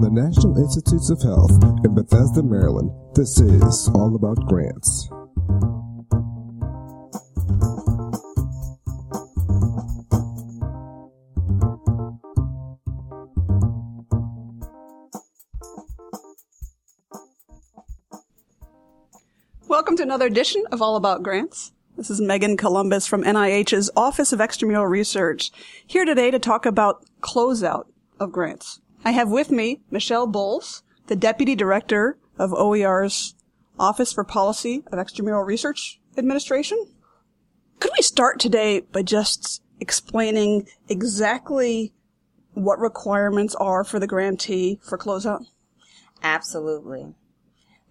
from the National Institutes of Health in Bethesda, Maryland. This is All About Grants. Welcome to another edition of All About Grants. This is Megan Columbus from NIH's Office of Extramural Research, here today to talk about closeout of grants. I have with me Michelle Bulls, the Deputy Director of OER's Office for Policy of Extramural Research Administration. Could we start today by just explaining exactly what requirements are for the grantee for closeout? Absolutely.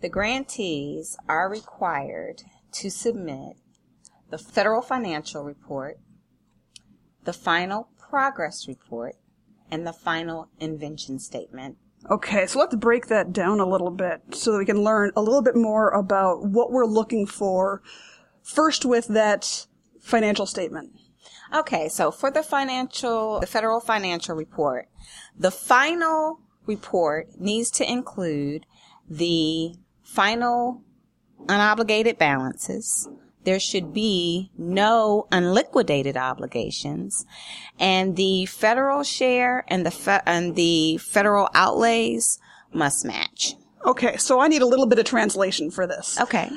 The grantees are required to submit the federal financial report, the final progress report, and the final invention statement. Okay, so let's break that down a little bit so that we can learn a little bit more about what we're looking for. First, with that financial statement. Okay, so for the financial, the federal financial report, the final report needs to include the final unobligated balances, there should be no unliquidated obligations and the federal share and the fe- and the federal outlays must match. Okay, so I need a little bit of translation for this. Okay.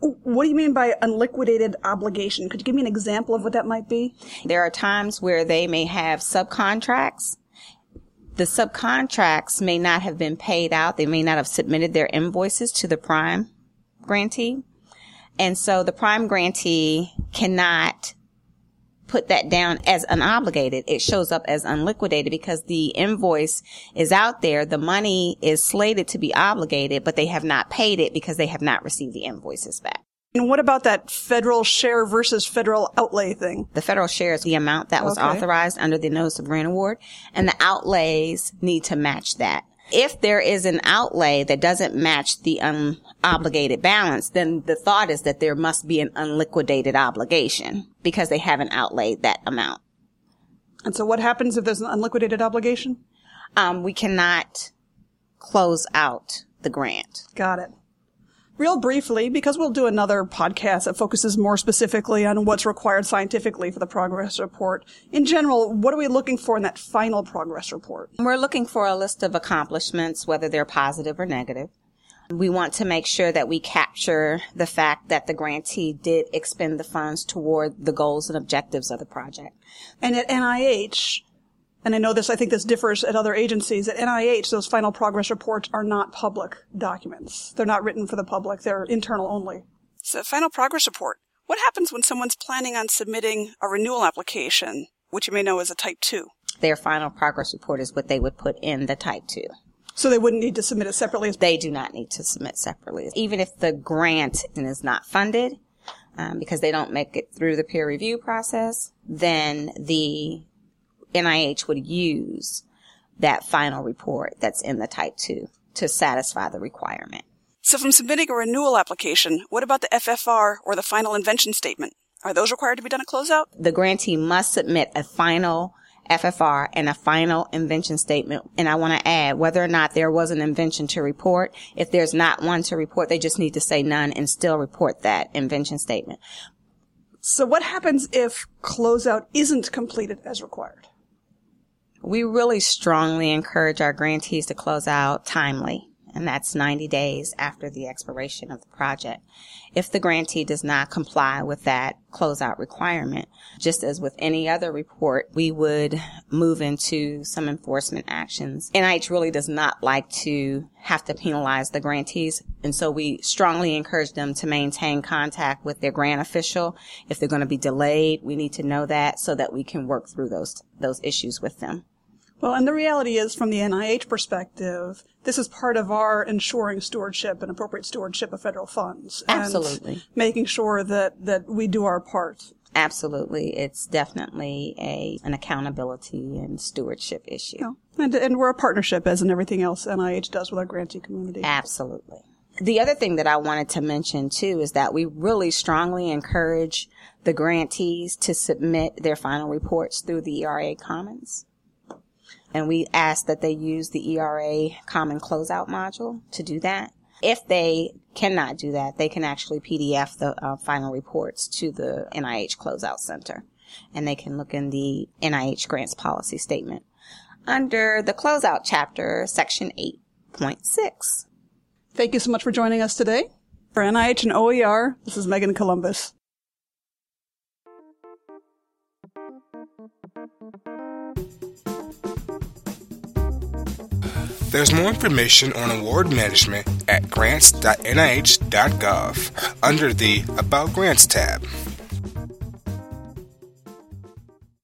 What do you mean by unliquidated obligation? Could you give me an example of what that might be? There are times where they may have subcontracts. The subcontracts may not have been paid out. They may not have submitted their invoices to the prime grantee. And so the prime grantee cannot put that down as unobligated. It shows up as unliquidated because the invoice is out there. The money is slated to be obligated, but they have not paid it because they have not received the invoices back. And what about that federal share versus federal outlay thing? The federal share is the amount that was Okay. authorized under the notice of grant award, and the outlays need to match that. If there is an outlay that doesn't match the unobligated balance, then the thought is that there must be an unliquidated obligation because they haven't outlaid that amount. And so what happens if there's an unliquidated obligation? Um, we cannot close out the grant. Got it. Real briefly, because we'll do another podcast that focuses more specifically on what's required scientifically for the progress report. In general, what are we looking for in that final progress report? We're looking for a list of accomplishments, whether they're positive or negative. We want to make sure that we capture the fact that the grantee did expend the funds toward the goals and objectives of the project. And at NIH, and I know this, I think this differs at other agencies, at NIH, those final progress reports are not public documents. They're not written for the public, they're internal only. So, final progress report. What happens when someone's planning on submitting a renewal application, which you may know as a type 2? Their final progress report is what they would put in the type two. So they wouldn't need to submit it separately as They do not need to submit separately. Even if the grant is not funded, um, because they don't make it through the peer review process, then the NIH would use that final report that's in the type two to satisfy the requirement. So from submitting a renewal application, what about the FFR or the final invention statement? Are those required to be done at closeout? The grantee must submit a final FFR and a final invention statement. And I want to add whether or not there was an invention to report. If there's not one to report, they just need to say none and still report that invention statement. So what happens if closeout isn't completed as required? We really strongly encourage our grantees to close out timely, and that's 90 days after the expiration of the project. If the grantee does not comply with that closeout requirement, just as with any other report, we would move into some enforcement actions. NIH really does not like to have to penalize the grantees, and so we strongly encourage them to maintain contact with their grant official. If they're going to be delayed, we need to know that so that we can work through those those issues with them. Well, and the reality is, from the NIH perspective, this is part of our ensuring stewardship and appropriate stewardship of federal funds. and Absolutely. making sure that, that we do our part. Absolutely. It's definitely a an accountability and stewardship issue. Know, and, and we're a partnership, as in everything else NIH does with our grantee community. Absolutely. The other thing that I wanted to mention too is that we really strongly encourage the grantees to submit their final reports through the ERA Commons. And we ask that they use the ERA Common Closeout module to do that. If they cannot do that, they can actually PDF the uh, final reports to the NIH Closeout Center. And they can look in the NIH Grants Policy Statement under the Closeout chapter, section 8.6. Thank you so much for joining us today. For NIH and OER, this is Megan Columbus. There's more information on award management at grants.nih.gov under the About Grants tab.